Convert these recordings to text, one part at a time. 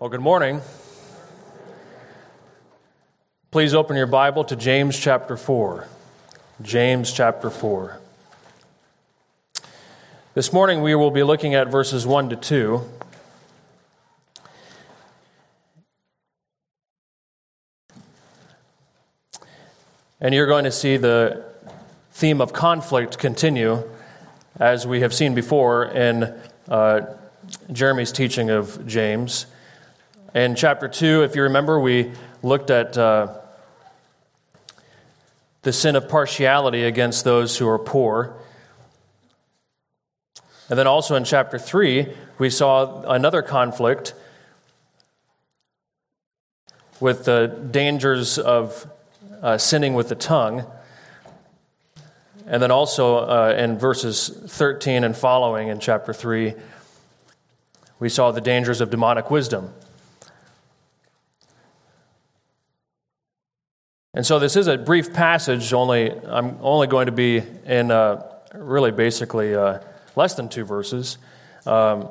Well, good morning. Please open your Bible to James chapter 4. James chapter 4. This morning we will be looking at verses 1 to 2. And you're going to see the theme of conflict continue as we have seen before in uh, Jeremy's teaching of James. In chapter 2, if you remember, we looked at uh, the sin of partiality against those who are poor. And then also in chapter 3, we saw another conflict with the dangers of uh, sinning with the tongue. And then also uh, in verses 13 and following in chapter 3, we saw the dangers of demonic wisdom. And so this is a brief passage. Only I'm only going to be in uh, really basically uh, less than two verses, um,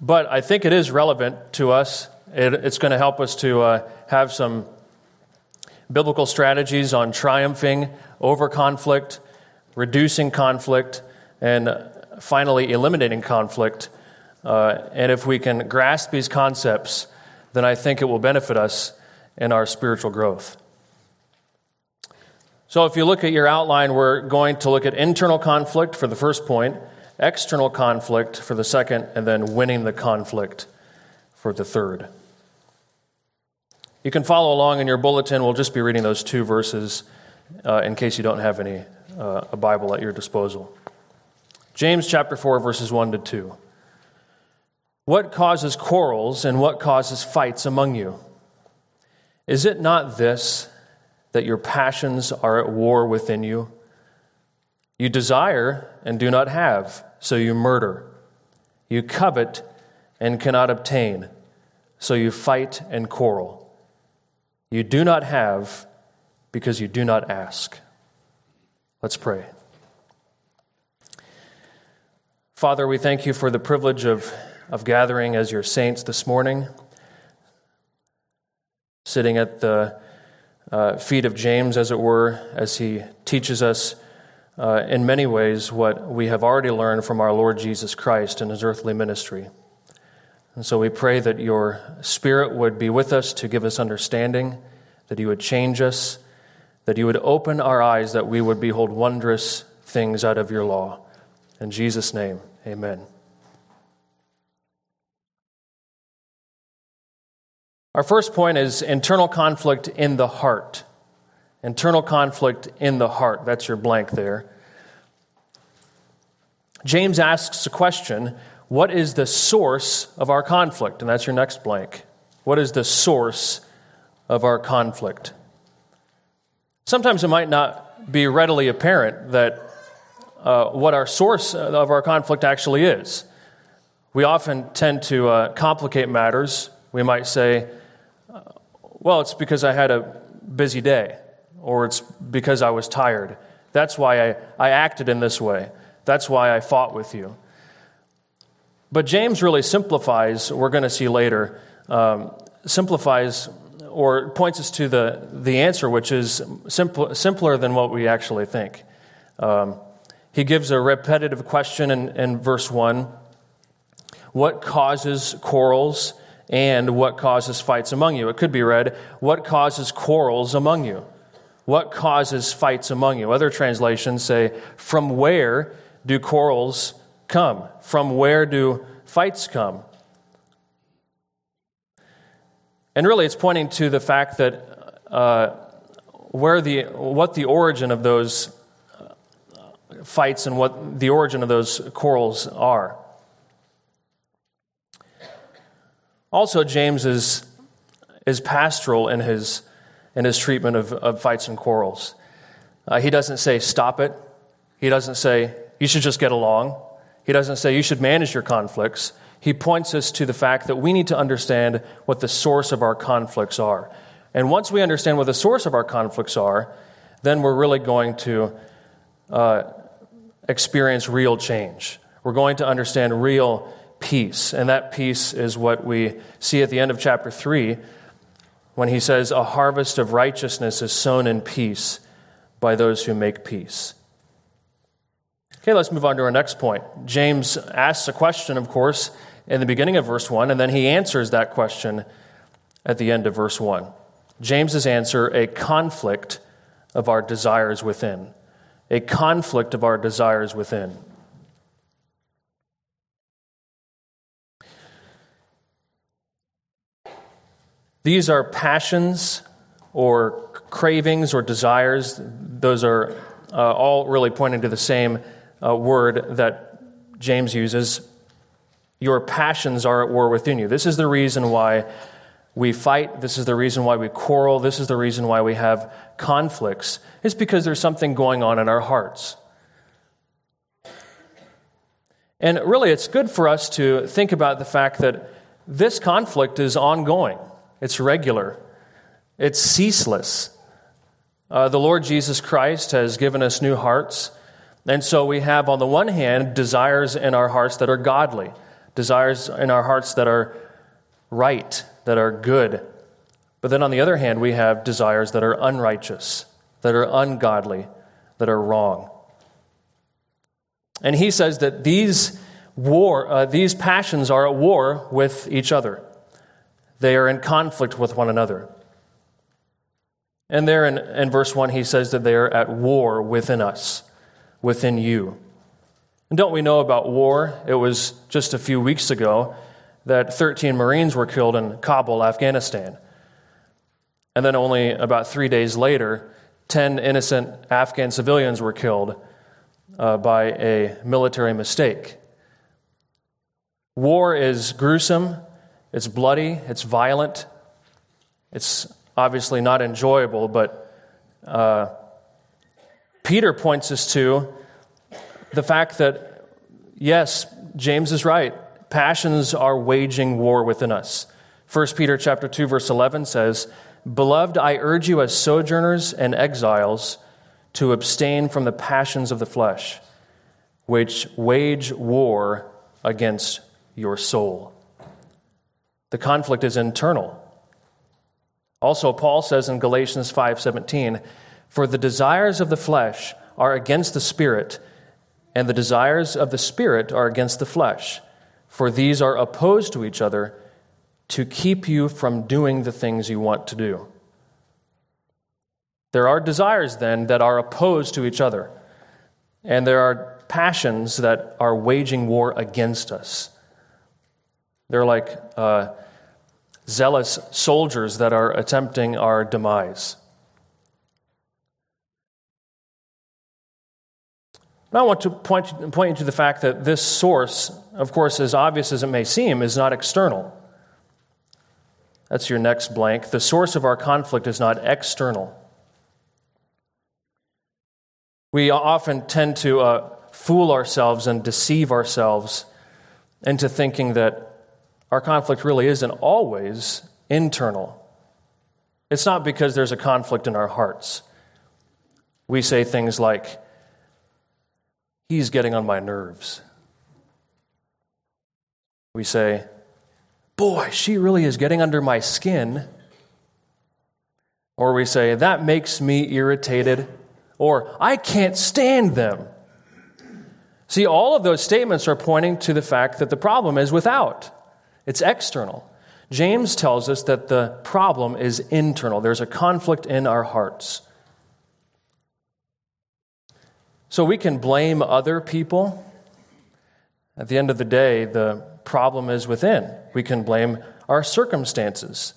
but I think it is relevant to us. It, it's going to help us to uh, have some biblical strategies on triumphing over conflict, reducing conflict, and finally eliminating conflict. Uh, and if we can grasp these concepts, then I think it will benefit us in our spiritual growth. So, if you look at your outline, we're going to look at internal conflict for the first point, external conflict for the second, and then winning the conflict for the third. You can follow along in your bulletin. We'll just be reading those two verses uh, in case you don't have any uh, a Bible at your disposal. James chapter 4 verses 1 to 2. What causes quarrels and what causes fights among you? Is it not this that your passions are at war within you? You desire and do not have, so you murder. You covet and cannot obtain, so you fight and quarrel. You do not have because you do not ask. Let's pray. Father, we thank you for the privilege of, of gathering as your saints this morning, sitting at the uh, feet of James, as it were, as he teaches us uh, in many ways what we have already learned from our Lord Jesus Christ in his earthly ministry. And so we pray that your Spirit would be with us to give us understanding, that you would change us, that you would open our eyes, that we would behold wondrous things out of your law. In Jesus' name, amen. Our first point is internal conflict in the heart. Internal conflict in the heart. That's your blank there. James asks a question What is the source of our conflict? And that's your next blank. What is the source of our conflict? Sometimes it might not be readily apparent that uh, what our source of our conflict actually is. We often tend to uh, complicate matters. We might say, well, it's because I had a busy day, or it's because I was tired. That's why I, I acted in this way. That's why I fought with you. But James really simplifies, we're going to see later, um, simplifies or points us to the, the answer, which is simple, simpler than what we actually think. Um, he gives a repetitive question in, in verse 1 What causes quarrels and what causes fights among you. It could be read, What causes quarrels among you? What causes fights among you? Other translations say, From where do quarrels come? From where do fights come? And really, it's pointing to the fact that uh, where the, what the origin of those fights and what the origin of those quarrels are. Also, James is, is pastoral in his, in his treatment of, of fights and quarrels. Uh, he doesn't say, stop it. He doesn't say, you should just get along. He doesn't say, you should manage your conflicts. He points us to the fact that we need to understand what the source of our conflicts are. And once we understand what the source of our conflicts are, then we're really going to uh, experience real change. We're going to understand real peace. And that peace is what we see at the end of chapter 3 when he says, A harvest of righteousness is sown in peace by those who make peace. Okay, let's move on to our next point. James asks a question, of course, in the beginning of verse 1, and then he answers that question at the end of verse 1. James's answer a conflict of our desires within. A conflict of our desires within. These are passions or cravings or desires. Those are uh, all really pointing to the same uh, word that James uses. Your passions are at war within you. This is the reason why we fight. This is the reason why we quarrel. This is the reason why we have conflicts. It's because there's something going on in our hearts. And really, it's good for us to think about the fact that this conflict is ongoing. It's regular, it's ceaseless. Uh, the Lord Jesus Christ has given us new hearts. And so we have, on the one hand, desires in our hearts that are godly, desires in our hearts that are right, that are good. But then on the other hand, we have desires that are unrighteous, that are ungodly, that are wrong. And he says that these war, uh, these passions are at war with each other. They are in conflict with one another. And there in, in verse 1, he says that they are at war within us, within you. And don't we know about war? It was just a few weeks ago that 13 Marines were killed in Kabul, Afghanistan. And then only about three days later, 10 innocent Afghan civilians were killed uh, by a military mistake. War is gruesome, it's bloody, it's violent, it's obviously not enjoyable, but uh, Peter points us to the fact that, yes, James is right. Passions are waging war within us. 1 Peter chapter 2 verse 11 says, "Beloved, I urge you as sojourners and exiles to abstain from the passions of the flesh, which wage war against your soul." The conflict is internal. Also, Paul says in Galatians 5:17, "For the desires of the flesh are against the spirit, and the desires of the spirit are against the flesh, for these are opposed to each other to keep you from doing the things you want to do." There are desires then that are opposed to each other, and there are passions that are waging war against us. They're like uh, zealous soldiers that are attempting our demise. Now, I want to point, point you to the fact that this source, of course, as obvious as it may seem, is not external. That's your next blank. The source of our conflict is not external. We often tend to uh, fool ourselves and deceive ourselves into thinking that our conflict really isn't always internal. It's not because there's a conflict in our hearts. We say things like, He's getting on my nerves. We say, Boy, she really is getting under my skin. Or we say, That makes me irritated. Or, I can't stand them. See, all of those statements are pointing to the fact that the problem is without. It's external. James tells us that the problem is internal. There's a conflict in our hearts. So we can blame other people. At the end of the day, the problem is within. We can blame our circumstances.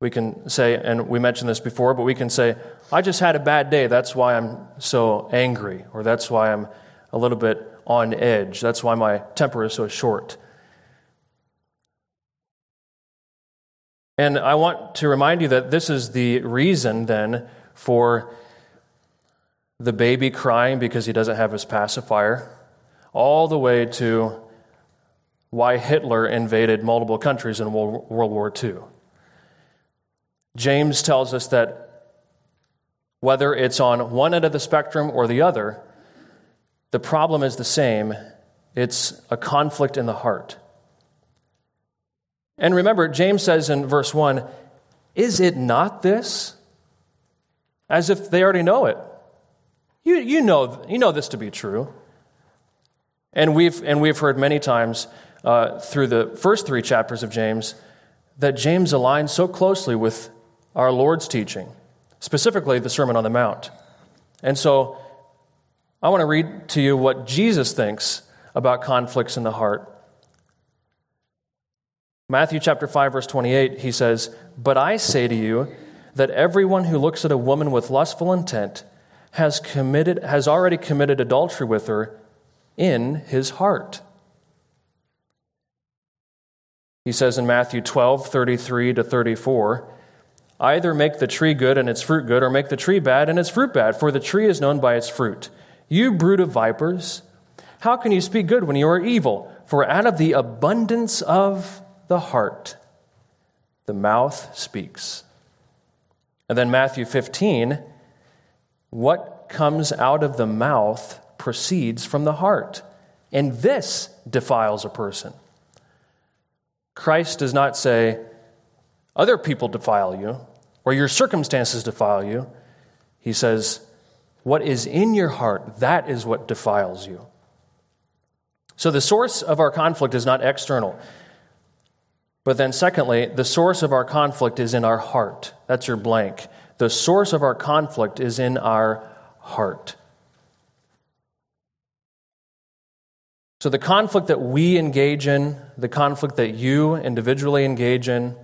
We can say, and we mentioned this before, but we can say, I just had a bad day. That's why I'm so angry, or that's why I'm a little bit on edge. That's why my temper is so short. And I want to remind you that this is the reason then for the baby crying because he doesn't have his pacifier, all the way to why Hitler invaded multiple countries in World War II. James tells us that whether it's on one end of the spectrum or the other, the problem is the same it's a conflict in the heart. And remember, James says in verse 1 Is it not this? As if they already know it. You, you, know, you know this to be true. And we've, and we've heard many times uh, through the first three chapters of James that James aligns so closely with our Lord's teaching, specifically the Sermon on the Mount. And so I want to read to you what Jesus thinks about conflicts in the heart. Matthew chapter 5 verse 28 he says, "But I say to you that everyone who looks at a woman with lustful intent has committed has already committed adultery with her in his heart." He says in Matthew 12, 33 to 34, Either make the tree good and its fruit good, or make the tree bad and its fruit bad, for the tree is known by its fruit. You brood of vipers, how can you speak good when you are evil? For out of the abundance of the heart, the mouth speaks. And then Matthew 15, what comes out of the mouth proceeds from the heart, and this defiles a person. Christ does not say, other people defile you, or your circumstances defile you. He says, what is in your heart, that is what defiles you. So the source of our conflict is not external. But then, secondly, the source of our conflict is in our heart. That's your blank. The source of our conflict is in our heart. So, the conflict that we engage in, the conflict that you individually engage in,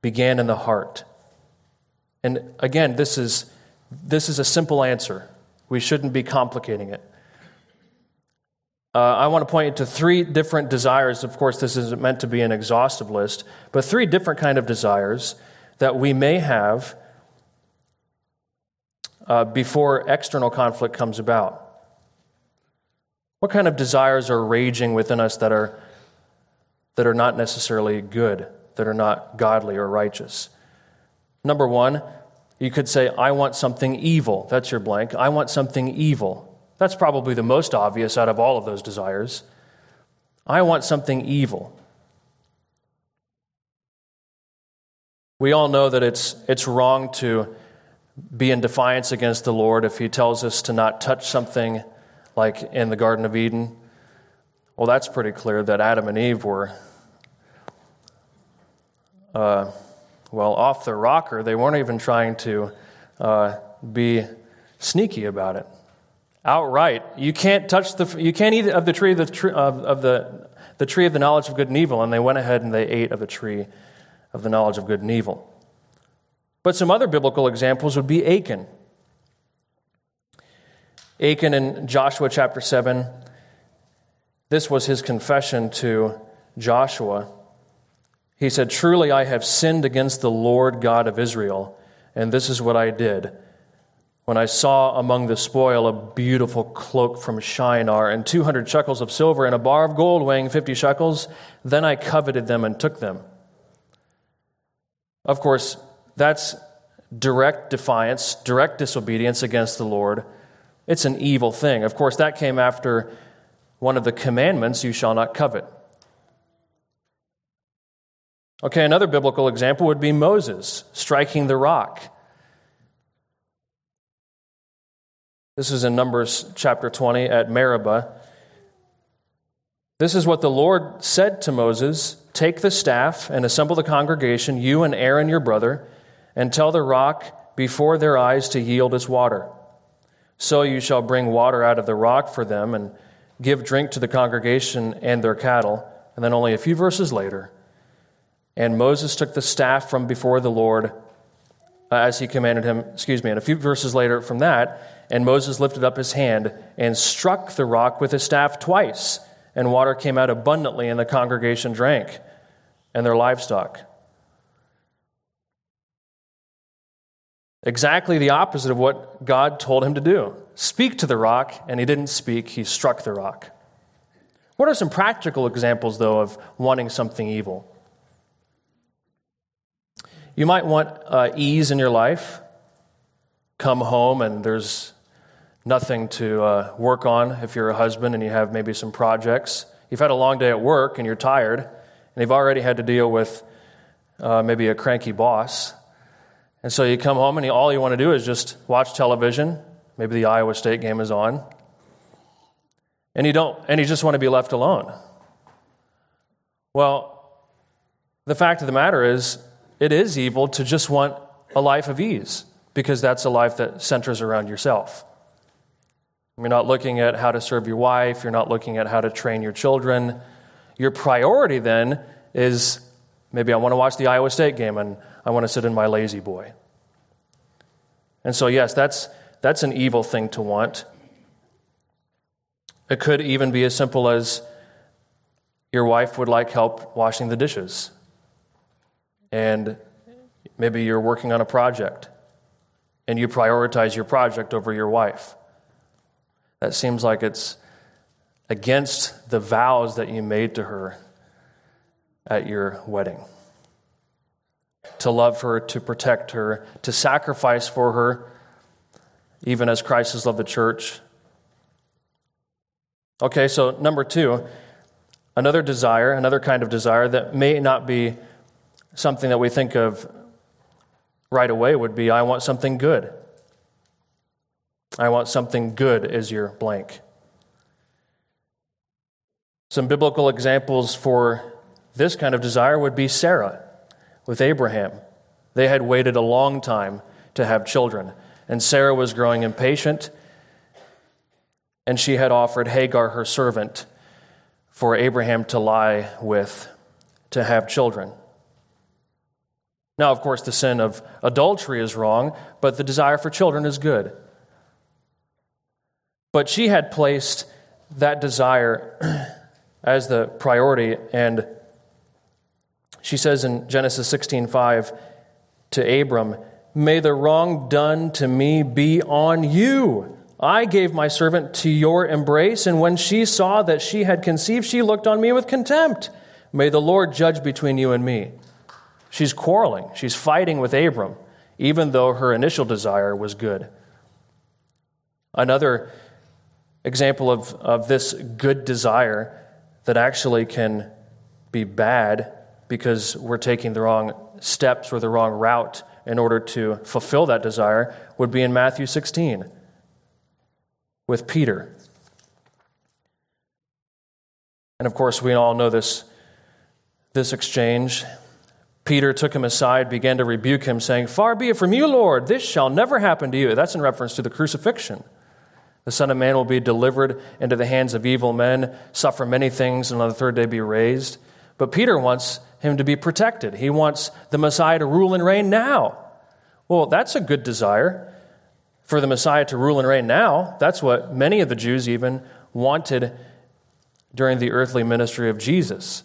began in the heart. And again, this is, this is a simple answer. We shouldn't be complicating it. Uh, I want to point you to three different desires. Of course, this isn't meant to be an exhaustive list, but three different kind of desires that we may have uh, before external conflict comes about. What kind of desires are raging within us that are, that are not necessarily good, that are not godly or righteous? Number one, you could say, I want something evil. That's your blank. I want something evil. That's probably the most obvious out of all of those desires. I want something evil. We all know that it's, it's wrong to be in defiance against the Lord if He tells us to not touch something like in the Garden of Eden. Well, that's pretty clear that Adam and Eve were, uh, well, off the rocker. They weren't even trying to uh, be sneaky about it. Outright, you can't touch the, you can't eat of the tree of the, of, of the, the tree of the knowledge of good and evil. And they went ahead and they ate of the tree of the knowledge of good and evil. But some other biblical examples would be Achan. Achan in Joshua chapter 7, this was his confession to Joshua. He said, Truly I have sinned against the Lord God of Israel, and this is what I did. When I saw among the spoil a beautiful cloak from Shinar, and 200 shekels of silver, and a bar of gold weighing 50 shekels, then I coveted them and took them. Of course, that's direct defiance, direct disobedience against the Lord. It's an evil thing. Of course, that came after one of the commandments you shall not covet. Okay, another biblical example would be Moses striking the rock. This is in Numbers chapter 20 at Meribah. This is what the Lord said to Moses Take the staff and assemble the congregation, you and Aaron your brother, and tell the rock before their eyes to yield its water. So you shall bring water out of the rock for them and give drink to the congregation and their cattle. And then only a few verses later, and Moses took the staff from before the Lord uh, as he commanded him, excuse me, and a few verses later from that, and Moses lifted up his hand and struck the rock with his staff twice, and water came out abundantly, and the congregation drank, and their livestock. Exactly the opposite of what God told him to do. Speak to the rock, and he didn't speak, he struck the rock. What are some practical examples, though, of wanting something evil? You might want uh, ease in your life. Come home and there's nothing to uh, work on if you're a husband and you have maybe some projects. You've had a long day at work and you're tired, and you've already had to deal with uh, maybe a cranky boss. And so you come home and all you want to do is just watch television. Maybe the Iowa State game is on. And you don't and you just want to be left alone. Well, the fact of the matter is it is evil to just want a life of ease because that's a life that centers around yourself. You're not looking at how to serve your wife, you're not looking at how to train your children. Your priority then is maybe I want to watch the Iowa State game and I want to sit in my La-Z-Boy. And so, yes, that's, that's an evil thing to want. It could even be as simple as your wife would like help washing the dishes. And maybe you're working on a project and you prioritize your project over your wife. That seems like it's against the vows that you made to her at your wedding. To love her, to protect her, to sacrifice for her, even as Christ has loved the church. Okay, so number two, another desire, another kind of desire that may not be something that we think of right away would be I want something good. I want something good as your blank. Some biblical examples for this kind of desire would be Sarah with Abraham. They had waited a long time to have children, and Sarah was growing impatient, and she had offered Hagar, her servant, for Abraham to lie with to have children. Now, of course, the sin of adultery is wrong, but the desire for children is good. But she had placed that desire as the priority, and she says in Genesis 16:5 to Abram, "May the wrong done to me be on you. I gave my servant to your embrace, and when she saw that she had conceived, she looked on me with contempt. May the Lord judge between you and me." She's quarreling, she's fighting with Abram, even though her initial desire was good. Another example of, of this good desire that actually can be bad because we're taking the wrong steps or the wrong route in order to fulfill that desire would be in Matthew 16 with Peter. And of course, we all know this, this exchange. Peter took him aside, began to rebuke him, saying, Far be it from you, Lord, this shall never happen to you. That's in reference to the crucifixion. The Son of Man will be delivered into the hands of evil men, suffer many things, and on the third day be raised. But Peter wants him to be protected. He wants the Messiah to rule and reign now. Well, that's a good desire for the Messiah to rule and reign now. That's what many of the Jews even wanted during the earthly ministry of Jesus.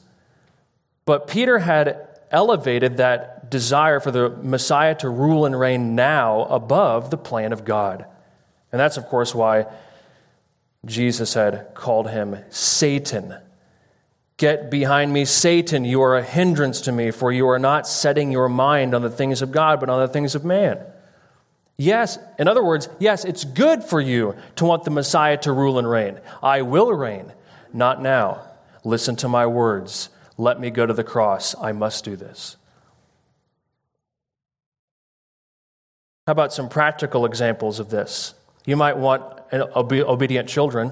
But Peter had elevated that desire for the Messiah to rule and reign now above the plan of God. And that's, of course, why Jesus had called him Satan. Get behind me, Satan. You are a hindrance to me, for you are not setting your mind on the things of God, but on the things of man. Yes, in other words, yes, it's good for you to want the Messiah to rule and reign. I will reign, not now. Listen to my words. Let me go to the cross. I must do this. How about some practical examples of this? You might want obedient children.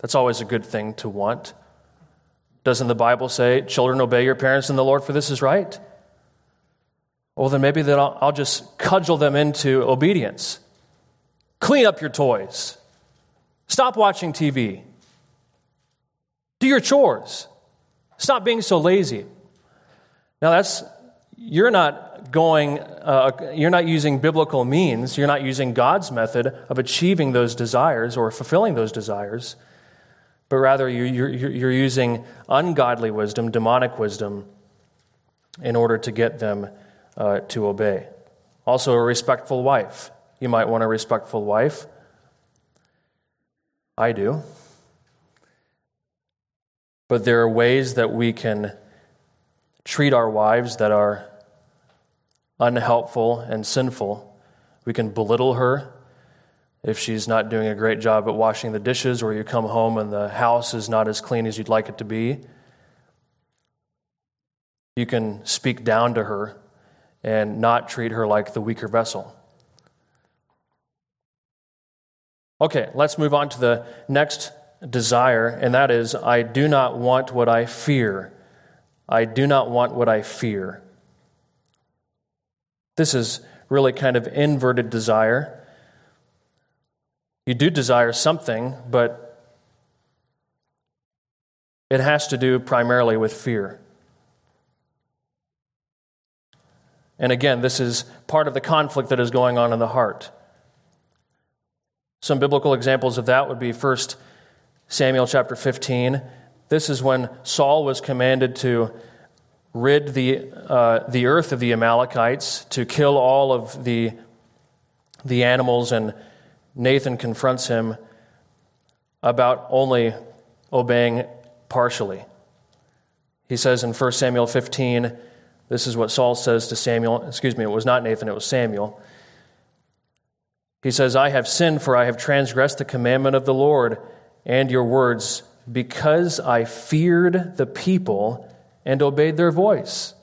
That's always a good thing to want. Doesn't the Bible say, children, obey your parents in the Lord, for this is right? Well, then maybe then I'll, I'll just cudgel them into obedience. Clean up your toys. Stop watching TV. Do your chores. Stop being so lazy. Now, that's, you're not going, uh, you're not using biblical means, you're not using God's method of achieving those desires or fulfilling those desires, but rather you're, you're, using ungodly wisdom, demonic wisdom, in order to get them uh, to obey. Also, a respectful wife. You might want a respectful wife. I do. But there are ways that we can treat our wives that are unhelpful and sinful. We can belittle her if she's not doing a great job at washing the dishes, or you come home and the house is not as clean as you'd like it to be. You can speak down to her and not treat her like the weaker vessel. Okay, let's move on to the next desire, and that is I do not want what I fear. I do not want what I fear. This is really kind of inverted desire. You do desire something, but it has to do primarily with fear. And again, this is part of the conflict that is going on in the heart. Some biblical examples of that would be 1 Samuel chapter 15. This is when Saul was commanded to rid the, uh, the earth of the Amalekites, to kill all of the, the animals, and Nathan confronts him about only obeying partially. He says in 1 Samuel 15, this is what Saul says to Samuel. Excuse me, it was not Nathan, it was Samuel. He says, I have sinned, for I have transgressed the commandment of the Lord and your words, because I feared the people and obeyed their voice.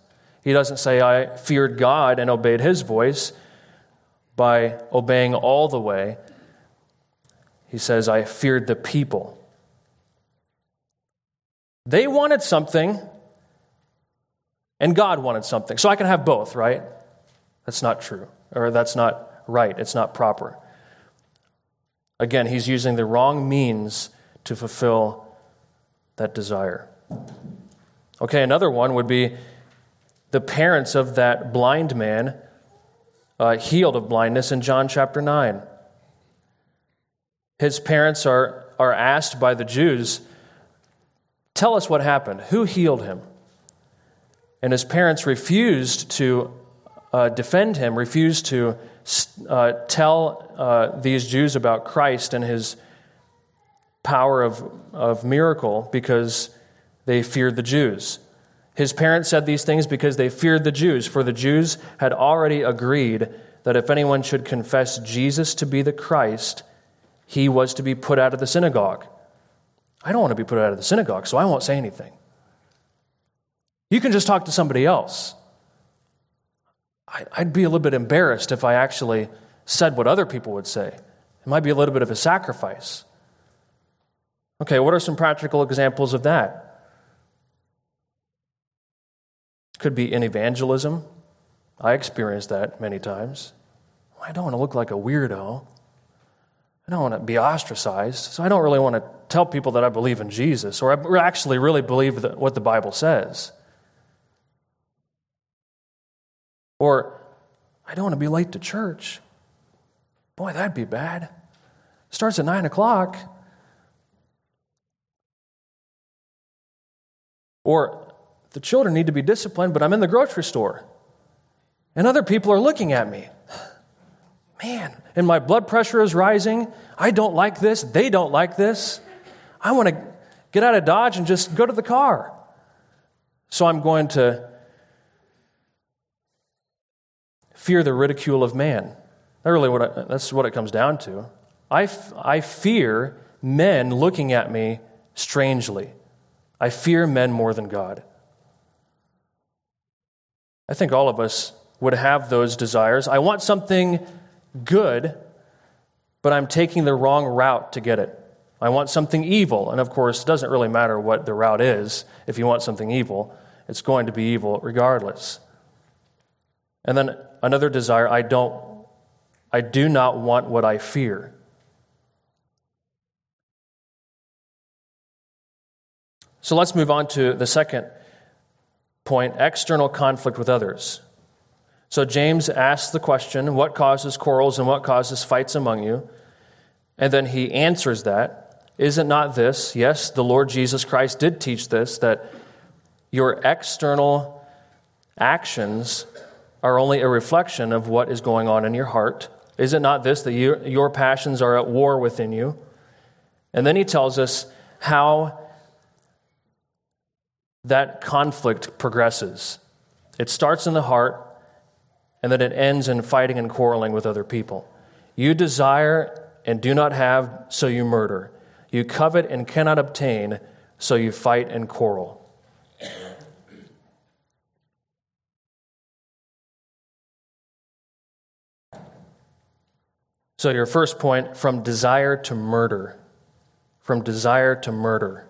He doesn't say, I feared God and obeyed his voice by obeying all the way. He says, I feared the people. They wanted something, and God wanted something. So I can have both, right? That's not true, or that's not right, it's not proper. Again, he's using the wrong means to fulfill that desire. Okay, another one would be the parents of that blind man uh, healed of blindness in John chapter 9. His parents are, are asked by the Jews, Tell us what happened. Who healed him? And his parents refused to uh, defend him, refused to uh, tell uh, these Jews about Christ and his power of, of miracle because they feared the Jews. His parents said these things because they feared the Jews, for the Jews had already agreed that if anyone should confess Jesus to be the Christ, he was to be put out of the synagogue. I don't want to be put out of the synagogue, so I won't say anything. You can just talk to somebody else. I'd be a little bit embarrassed if I actually said what other people would say. It might be a little bit of a sacrifice. Okay, what are some practical examples of that? Could be in evangelism. I experienced that many times. I don't want to look like a weirdo. I don't want to be ostracized. So I don't really want to tell people that I believe in Jesus or I actually really believe what the Bible says. Or, I don't want to be late to church. Boy, that'd be bad. Starts at 9 o'clock. Or, the children need to be disciplined, but I'm in the grocery store. And other people are looking at me. Man, and my blood pressure is rising. I don't like this. They don't like this. I want to get out of Dodge and just go to the car. So I'm going to fear the ridicule of man. That's really what I, that's what it comes down to. I, f- I fear men looking at me strangely. I fear men more than God. I think all of us would have those desires. I want something good, but I'm taking the wrong route to get it. I want something evil. And of course, it doesn't really matter what the route is. If you want something evil, it's going to be evil regardless. And then another desire I don't, I do not want what I fear. So let's move on to the second point external conflict with others. So James asks the question what causes quarrels and what causes fights among you? And then he answers that. Is it not this? Yes, the Lord Jesus Christ did teach this that your external actions are only a reflection of what is going on in your heart. Is it not this, that you, your passions are at war within you? And then he tells us how that conflict progresses. It starts in the heart, and then it ends in fighting and quarreling with other people. You desire and do not have, so you murder. You covet and cannot obtain, so you fight and quarrel. So, your first point from desire to murder. From desire to murder.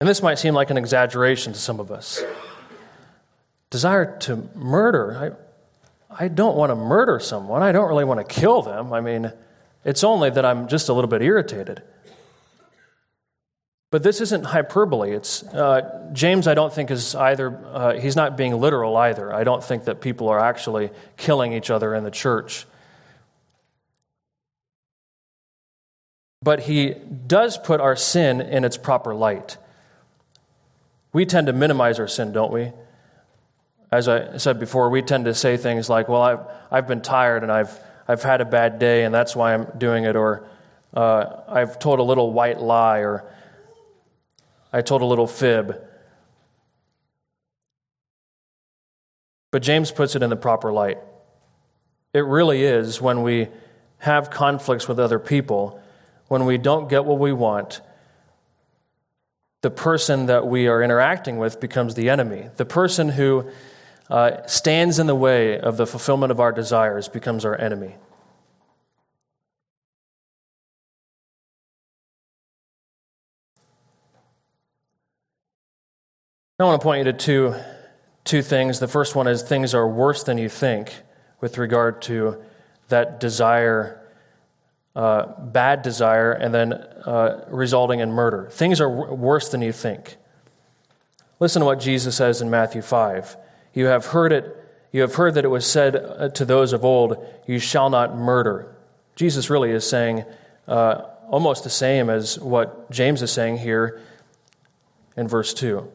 And this might seem like an exaggeration to some of us. Desire to murder. I, I don't want to murder someone. I don't really want to kill them. I mean, it's only that I'm just a little bit irritated. But this isn't hyperbole. It's uh, James. I don't think is either. Uh, he's not being literal either. I don't think that people are actually killing each other in the church. But he does put our sin in its proper light. We tend to minimize our sin, don't we? As I said before, we tend to say things like, well, I've, I've been tired and I've, I've had a bad day and that's why I'm doing it, or uh, I've told a little white lie, or I told a little fib. But James puts it in the proper light. It really is when we have conflicts with other people, when we don't get what we want, the person that we are interacting with becomes the enemy. The person who uh, stands in the way of the fulfillment of our desires becomes our enemy. I want to point you to two, two things. The first one is things are worse than you think with regard to that desire uh, bad desire, and then uh, resulting in murder. Things are w- worse than you think. Listen to what Jesus says in Matthew 5. You have heard it. You have heard that it was said uh, to those of old, "You shall not murder." Jesus really is saying uh, almost the same as what James is saying here in verse 2.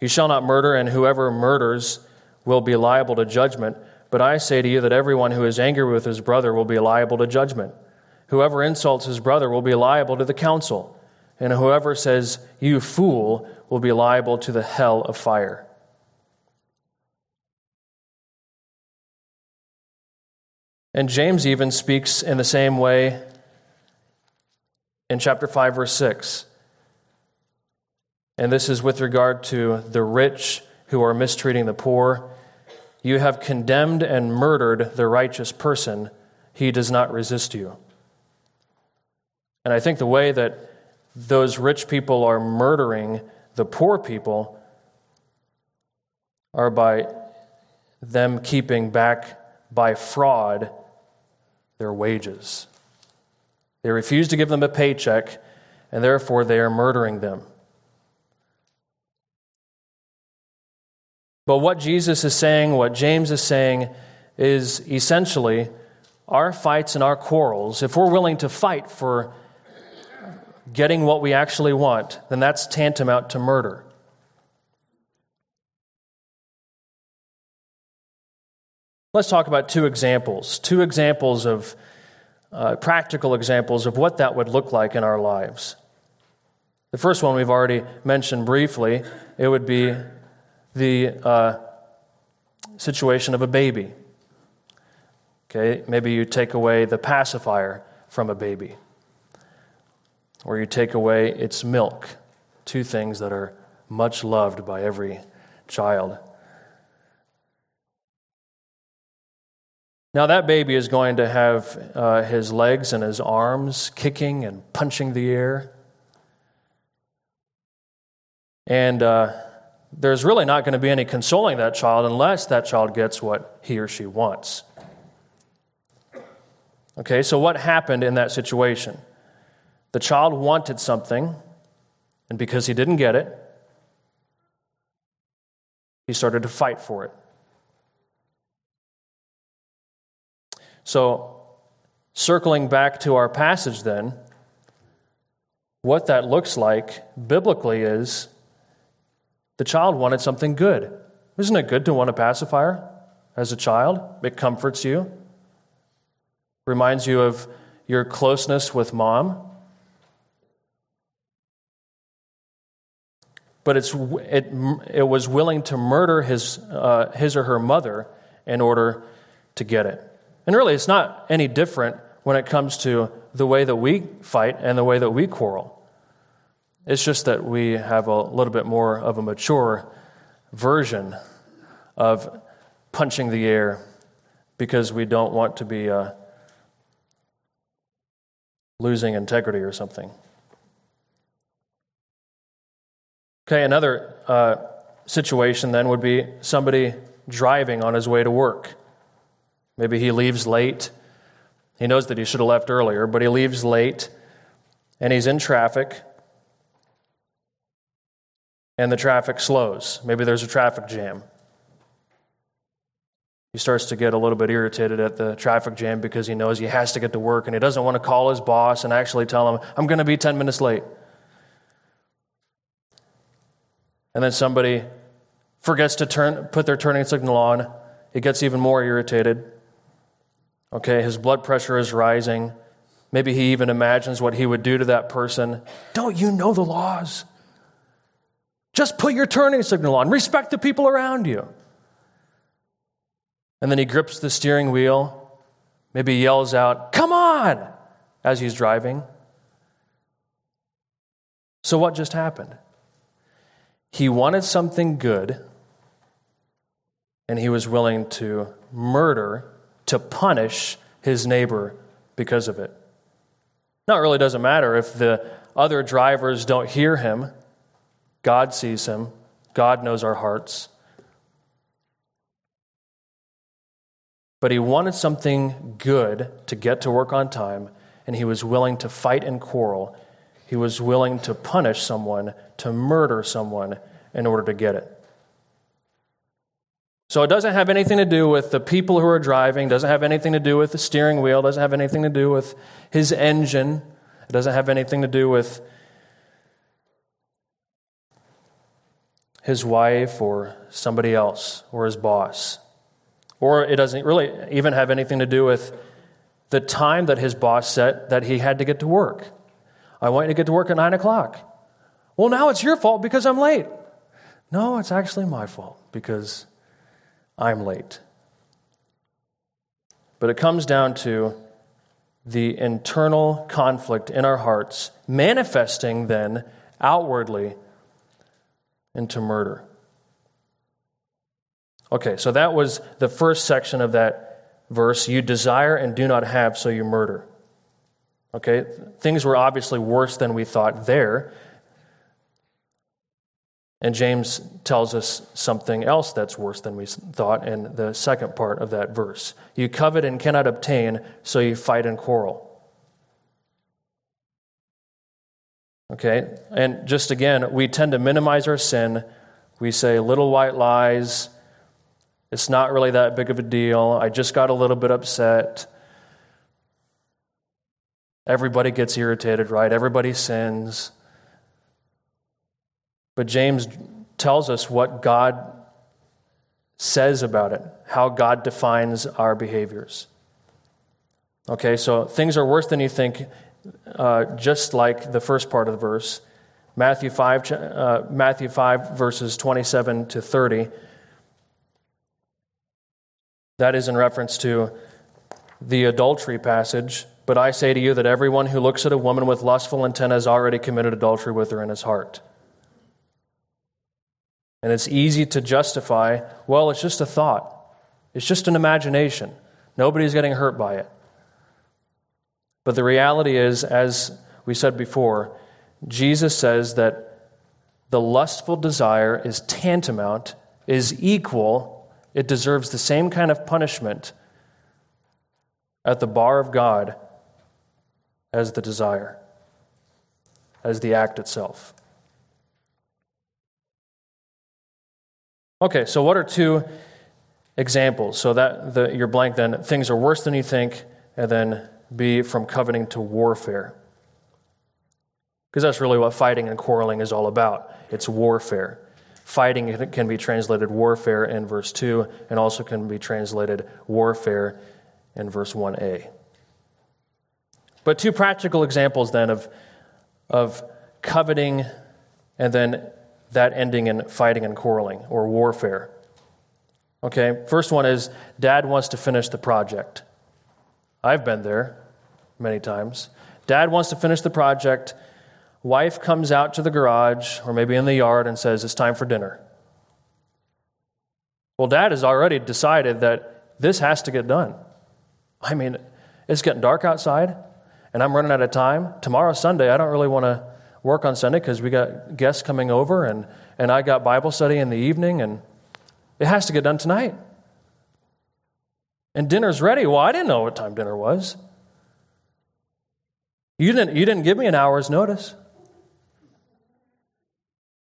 You shall not murder, and whoever murders will be liable to judgment. But I say to you that everyone who is angry with his brother will be liable to judgment. Whoever insults his brother will be liable to the council, and whoever says, You fool, will be liable to the hell of fire. And James even speaks in the same way in chapter 5, verse 6. And this is with regard to the rich who are mistreating the poor. You have condemned and murdered the righteous person, he does not resist you. And I think the way that those rich people are murdering the poor people are by them keeping back by fraud their wages. They refuse to give them a paycheck, and therefore they are murdering them. But what Jesus is saying, what James is saying, is essentially our fights and our quarrels, if we're willing to fight for getting what we actually want, then that's tantamount to murder. Let's talk about two examples, two examples of uh, practical examples of what that would look like in our lives. The first one we've already mentioned briefly. It would be the uh, situation of a baby. Okay, maybe you take away the pacifier from a baby or you take away its milk. Two things that are much loved by every child. Now, that baby is going to have uh, his legs and his arms kicking and punching the air. And uh, there's really not going to be any consoling that child unless that child gets what he or she wants. Okay, so what happened in that situation? The child wanted something, and because he didn't get it, he started to fight for it. So, circling back to our passage then, what that looks like biblically is the child wanted something good. Isn't it good to want a pacifier as a child? It comforts you, reminds you of your closeness with mom. But it's, it, it was willing to murder his, uh, his or her mother in order to get it. And really, it's not any different when it comes to the way that we fight and the way that we quarrel. It's just that we have a little bit more of a mature version of punching the air because we don't want to be uh, losing integrity or something. Okay, another uh, situation then would be somebody driving on his way to work. Maybe he leaves late. He knows that he should have left earlier, but he leaves late and he's in traffic and the traffic slows. Maybe there's a traffic jam. He starts to get a little bit irritated at the traffic jam because he knows he has to get to work and he doesn't want to call his boss and actually tell him, I'm going to be 10 minutes late. And then somebody forgets to turn, put their turning signal on. He gets even more irritated. Okay, his blood pressure is rising. Maybe he even imagines what he would do to that person. Don't you know the laws? Just put your turning signal on. Respect the people around you. And then he grips the steering wheel, maybe yells out, Come on! as he's driving. So, what just happened? He wanted something good, and he was willing to murder, to punish his neighbor because of it. Now, it really doesn't matter if the other drivers don't hear him. God sees him, God knows our hearts. But he wanted something good to get to work on time, and he was willing to fight and quarrel. He was willing to punish someone, to murder someone in order to get it. So it doesn't have anything to do with the people who are driving, doesn't have anything to do with the steering wheel, doesn't have anything to do with his engine, it doesn't have anything to do with his wife or somebody else or his boss. Or it doesn't really even have anything to do with the time that his boss set that he had to get to work. I want you to get to work at 9 o'clock. Well, now it's your fault because I'm late. No, it's actually my fault because I'm late. But it comes down to the internal conflict in our hearts, manifesting then outwardly into murder. Okay, so that was the first section of that verse. You desire and do not have, so you murder. Okay, things were obviously worse than we thought there. And James tells us something else that's worse than we thought in the second part of that verse. You covet and cannot obtain, so you fight and quarrel. Okay? And just again, we tend to minimize our sin. We say little white lies. It's not really that big of a deal. I just got a little bit upset. Everybody gets irritated, right? Everybody sins. But James tells us what God says about it, how God defines our behaviors. Okay, so things are worse than you think uh, just like the first part of the verse. Matthew 5, uh, Matthew 5, verses 27 to 30. That is in reference to the adultery passage. But I say to you that everyone who looks at a woman with lustful intent has already committed adultery with her in his heart. And it's easy to justify, well, it's just a thought, it's just an imagination. Nobody's getting hurt by it. But the reality is, as we said before, Jesus says that the lustful desire is tantamount, is equal, it deserves the same kind of punishment at the bar of God as the desire, as the act itself. Okay, so what are two examples? So that the, you're blank then, things are worse than you think, and then be from coveting to warfare. Because that's really what fighting and quarreling is all about. It's warfare. Fighting can be translated warfare in verse 2 and also can be translated warfare in verse 1a. But two practical examples then of, of coveting and then that ending in fighting and quarreling or warfare. Okay, first one is dad wants to finish the project. I've been there many times. Dad wants to finish the project. Wife comes out to the garage or maybe in the yard and says, It's time for dinner. Well, dad has already decided that this has to get done. I mean, it's getting dark outside and I'm running out of time. Tomorrow's Sunday. I don't really want to work on Sunday because we got guests coming over and, and I got Bible study in the evening and it has to get done tonight. And dinner's ready. Well, I didn't know what time dinner was. You didn't, you didn't give me an hour's notice.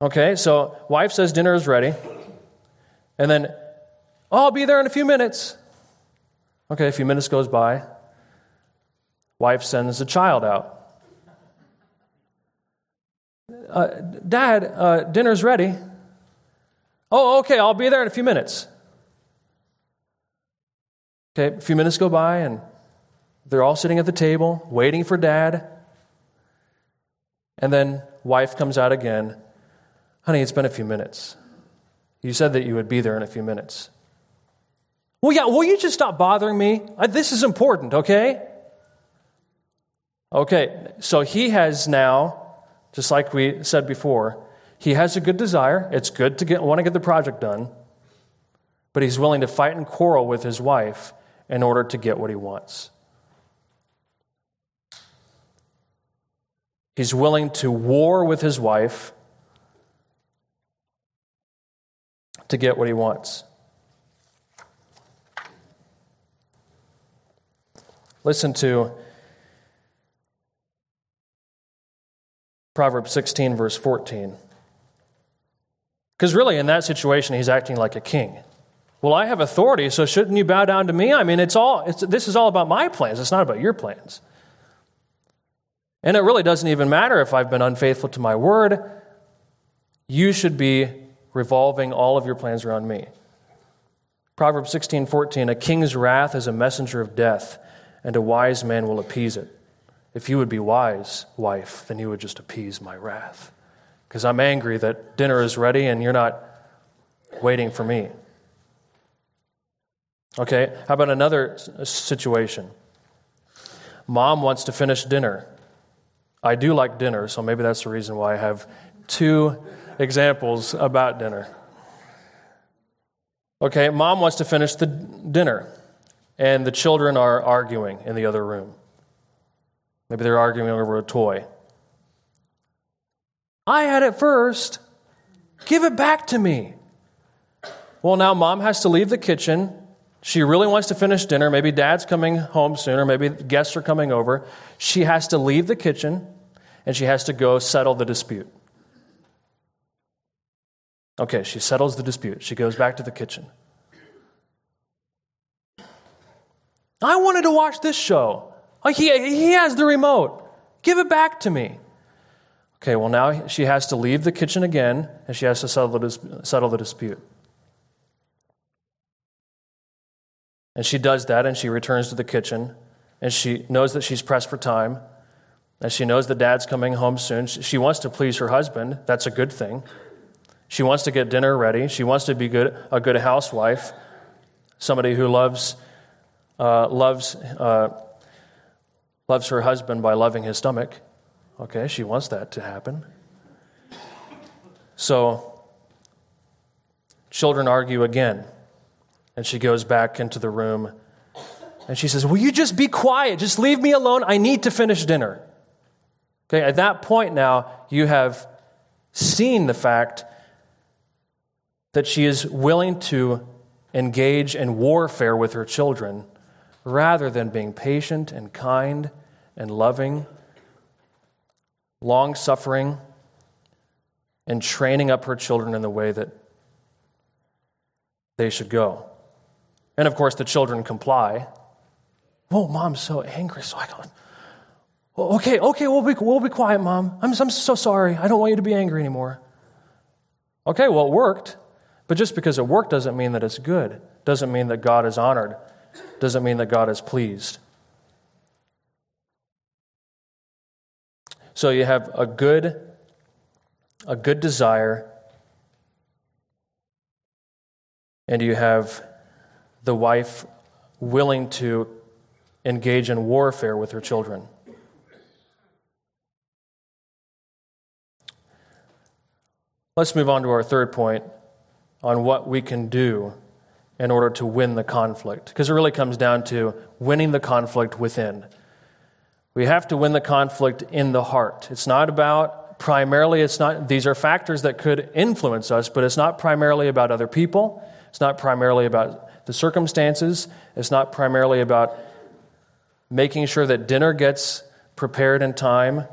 Okay, so wife says dinner is ready. And then, oh, I'll be there in a few minutes. Okay, a few minutes goes by. Wife sends a child out. Uh, Dad, uh, dinner's ready. Oh, okay, I'll be there in a few minutes. Okay, a few minutes go by, and they're all sitting at the table, waiting for dad. And then wife comes out again. Honey, it's been a few minutes. You said that you would be there in a few minutes. Well, yeah, will you just stop bothering me? This is important, okay? Okay, so he has now, just like we said before, he has a good desire. It's good to get, want to get the project done, but he's willing to fight and quarrel with his wife in order to get what he wants. He's willing to war with his wife to get what he wants. Listen to Proverbs 16, verse 14. Because really, in that situation, he's acting like a king. Well, I have authority, so shouldn't you bow down to me? I mean, it's all, it's, this is all about my plans. It's not about your plans. And it really doesn't even matter if I've been unfaithful to my word. You should be revolving all of your plans around me. Proverbs 16, 14, a king's wrath is a messenger of death, and a wise man will appease it. If you would be wise, wife, then you would just appease my wrath because I'm angry that dinner is ready and you're not waiting for me. Okay, how about another situation? Mom wants to finish dinner. I do like dinner, so maybe that's the reason why I have two examples about dinner. Okay, mom wants to finish the dinner, and the children are arguing in the other room. Maybe they're arguing over a toy. I had it first. Give it back to me. Well, now mom has to leave the kitchen. She really wants to finish dinner. Maybe dad's coming home sooner. Maybe guests are coming over. She has to leave the kitchen and she has to go settle the dispute. Okay, she settles the dispute. She goes back to the kitchen. I wanted to watch this show. He, he has the remote. Give it back to me. Okay, well, now she has to leave the kitchen again and she has to settle the, settle the dispute. And she does that and she returns to the kitchen and she knows that she's pressed for time and she knows that dad's coming home soon. She wants to please her husband. That's a good thing. She wants to get dinner ready. She wants to be good, a good housewife, somebody who loves, uh, loves, uh, loves her husband by loving his stomach. Okay, she wants that to happen. So, children argue again. And she goes back into the room and she says, Will you just be quiet? Just leave me alone. I need to finish dinner. Okay, at that point now, you have seen the fact that she is willing to engage in warfare with her children rather than being patient and kind and loving long suffering, and training up her children in the way that they should go. And of course, the children comply. Oh, mom's so angry, so I don't. okay, okay, we'll be, we'll be quiet, mom. I'm, I'm so sorry. I don't want you to be angry anymore. Okay, well, it worked. But just because it worked doesn't mean that it's good. Doesn't mean that God is honored doesn't mean that God is pleased. So you have a good a good desire and you have the wife willing to engage in warfare with her children. Let's move on to our third point on what we can do in order to win the conflict. Because it really comes down to winning the conflict within. We have to win the conflict in the heart. It's not about primarily, it's not, these are factors that could influence us, but it's not primarily about other people. It's not primarily about the circumstances. It's not primarily about making sure that dinner gets prepared in time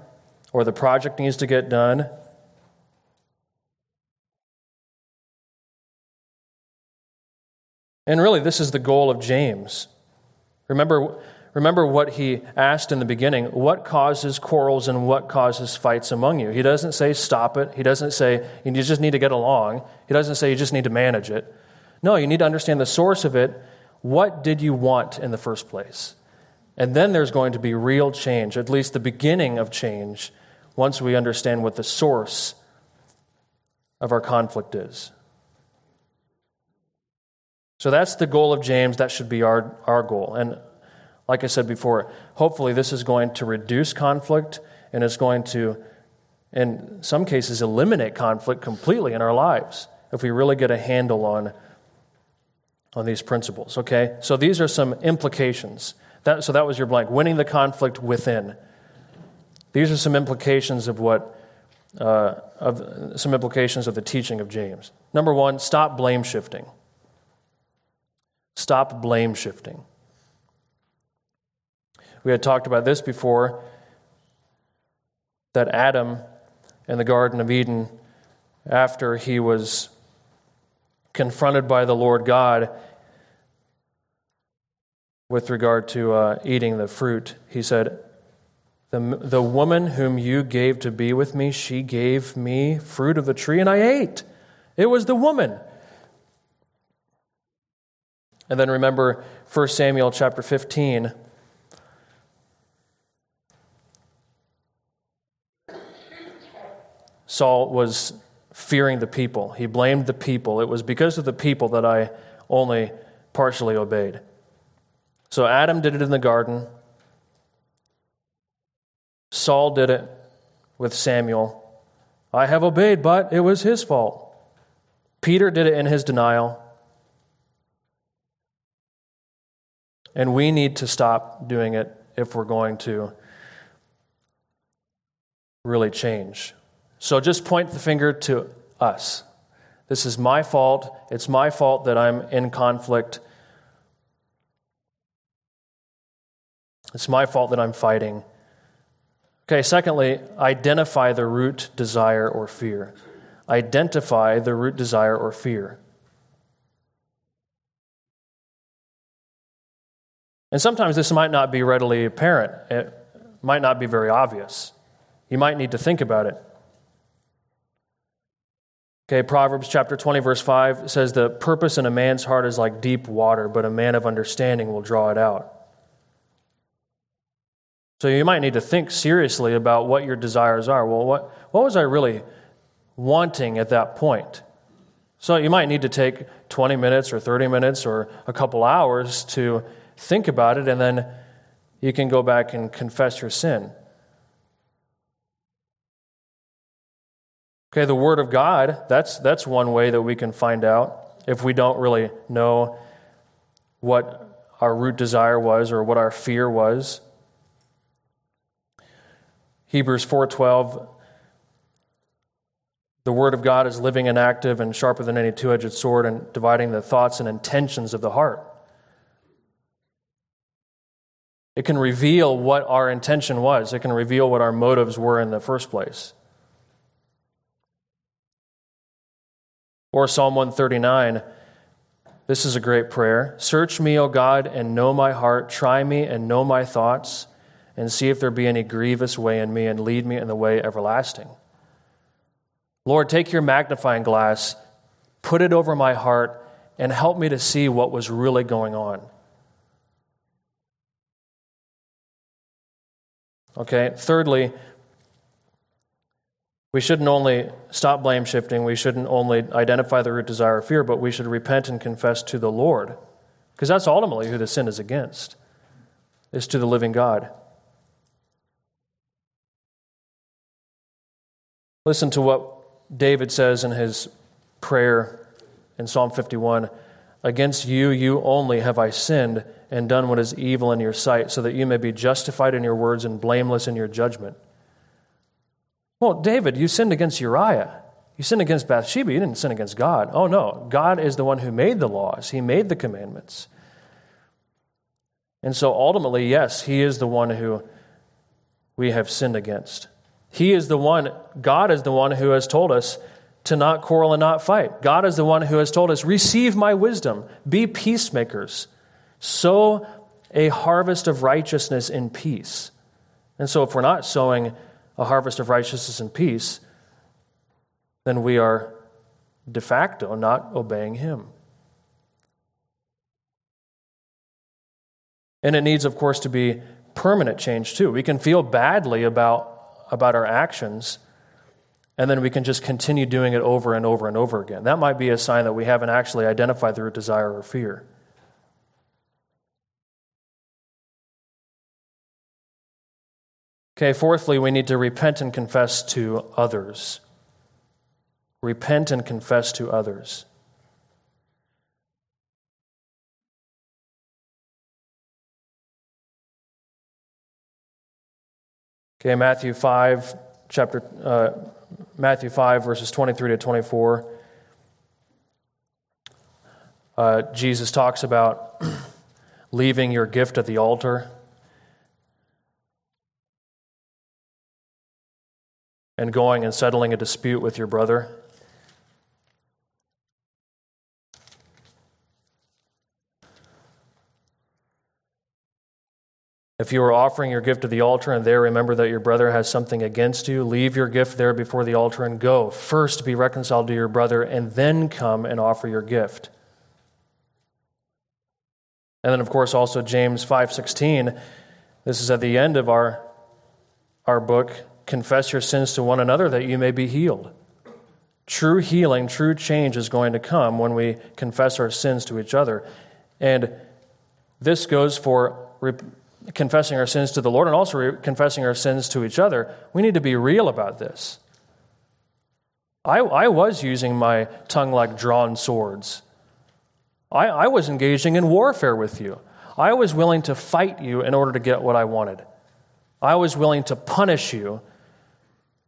or the project needs to get done. And really, this is the goal of James. Remember, remember what he asked in the beginning what causes quarrels and what causes fights among you? He doesn't say stop it. He doesn't say you just need to get along. He doesn't say you just need to manage it. No, you need to understand the source of it. What did you want in the first place? And then there's going to be real change, at least the beginning of change, once we understand what the source of our conflict is. So that's the goal of James. That should be our, our goal. And like I said before, hopefully this is going to reduce conflict and it's going to, in some cases, eliminate conflict completely in our lives if we really get a handle on, on these principles. Okay? So these are some implications. That, so that was your blank. Winning the conflict within. These are some implications of what, uh, of some implications of the teaching of James. Number one, stop blame shifting. Stop blame shifting. We had talked about this before that Adam in the Garden of Eden, after he was confronted by the Lord God, with regard to uh, eating the fruit. He said, the, the woman whom you gave to be with me, she gave me fruit of the tree, and I ate. It was the woman. And then remember 1 Samuel chapter 15. Saul was fearing the people. He blamed the people. It was because of the people that I only partially obeyed. So Adam did it in the garden. Saul did it with Samuel. I have obeyed, but it was his fault. Peter did it in his denial. And we need to stop doing it if we're going to really change. So just point the finger to us. This is my fault. It's my fault that I'm in conflict It's my fault that I'm fighting. Okay, secondly, identify the root desire or fear. Identify the root desire or fear. And sometimes this might not be readily apparent, it might not be very obvious. You might need to think about it. Okay, Proverbs chapter 20, verse 5 says, The purpose in a man's heart is like deep water, but a man of understanding will draw it out. So you might need to think seriously about what your desires are. Well, what, what was I really wanting at that point? So you might need to take 20 minutes or 30 minutes or a couple hours to think about it, and then you can go back and confess your sin. Okay, the Word of God, that's, that's one way that we can find out if we don't really know what our root desire was or what our fear was. Hebrews 4:12 The word of God is living and active and sharper than any two-edged sword and dividing the thoughts and intentions of the heart. It can reveal what our intention was. It can reveal what our motives were in the first place. Or Psalm 139 this is a great prayer. Search me, O God, and know my heart. Try me and know my thoughts and see if there be any grievous way in me and lead me in the way everlasting. Lord, take your magnifying glass, put it over my heart, and help me to see what was really going on. Okay, thirdly, We shouldn't only stop blame shifting, we shouldn't only identify the root desire of fear, but we should repent and confess to the Lord. Because that's ultimately who the sin is against, is to the living God. Listen to what David says in his prayer in Psalm 51 Against you, you only have I sinned and done what is evil in your sight, so that you may be justified in your words and blameless in your judgment. Well, David, you sinned against Uriah. You sinned against Bathsheba. You didn't sin against God. Oh, no. God is the one who made the laws, He made the commandments. And so ultimately, yes, He is the one who we have sinned against. He is the one, God is the one who has told us to not quarrel and not fight. God is the one who has told us, receive my wisdom, be peacemakers, sow a harvest of righteousness in peace. And so if we're not sowing a harvest of righteousness and peace, then we are de facto not obeying Him. And it needs, of course, to be permanent change too. We can feel badly about, about our actions, and then we can just continue doing it over and over and over again. That might be a sign that we haven't actually identified the root desire or fear. Okay, fourthly, we need to repent and confess to others. Repent and confess to others. Okay, Matthew 5, chapter, uh, Matthew 5, verses 23 to 24. Uh, Jesus talks about leaving your gift at the altar. and going and settling a dispute with your brother. If you are offering your gift to the altar and there remember that your brother has something against you, leave your gift there before the altar and go. First be reconciled to your brother and then come and offer your gift. And then of course also James 5:16. This is at the end of our our book confess your sins to one another that you may be healed. True healing, true change is going to come when we confess our sins to each other. And this goes for confessing our sins to the Lord and also re- confessing our sins to each other. We need to be real about this. I, I was using my tongue like drawn swords. I, I was engaging in warfare with you. I was willing to fight you in order to get what I wanted. I was willing to punish you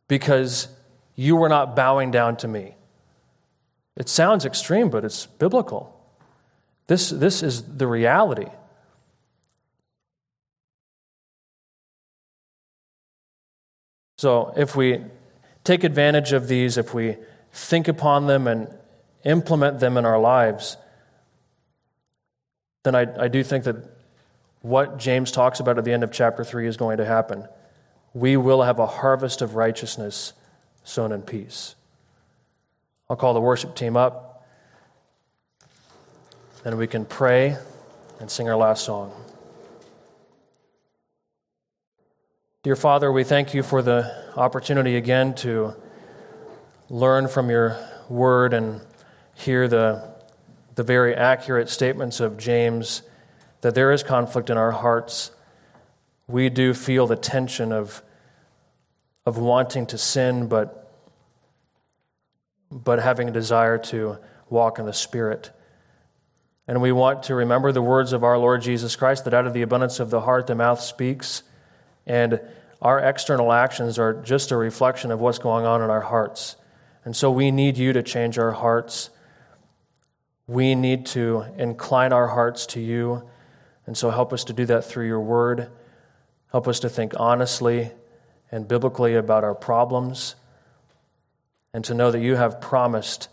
because you were not bowing down to me. It sounds extreme, but it's biblical. This, this is the reality. So, if we take advantage of these, if we think upon them and implement them in our lives, then I, I do think that what James talks about at the end of chapter 3 is going to happen we will have a harvest of righteousness sown in peace. I'll call the worship team up, and we can pray and sing our last song. Dear Father, we thank you for the opportunity again to learn from your word and hear the, the very accurate statements of James that there is conflict in our hearts. We do feel the tension of of wanting to sin, but, but having a desire to walk in the Spirit. And we want to remember the words of our Lord Jesus Christ that out of the abundance of the heart the mouth speaks. And our external actions are just a reflection of what's going on in our hearts. And so we need you to change our hearts. We need to incline our hearts to you. And so help us to do that through your word. Help us to think honestly and biblically about our problems, and to know that you have promised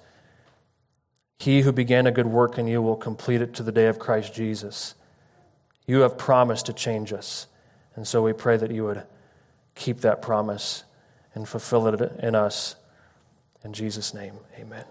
he who began a good work in you will complete it to the day of Christ Jesus. You have promised to change us. And so we pray that you would keep that promise and fulfill it in us. In Jesus' name, amen.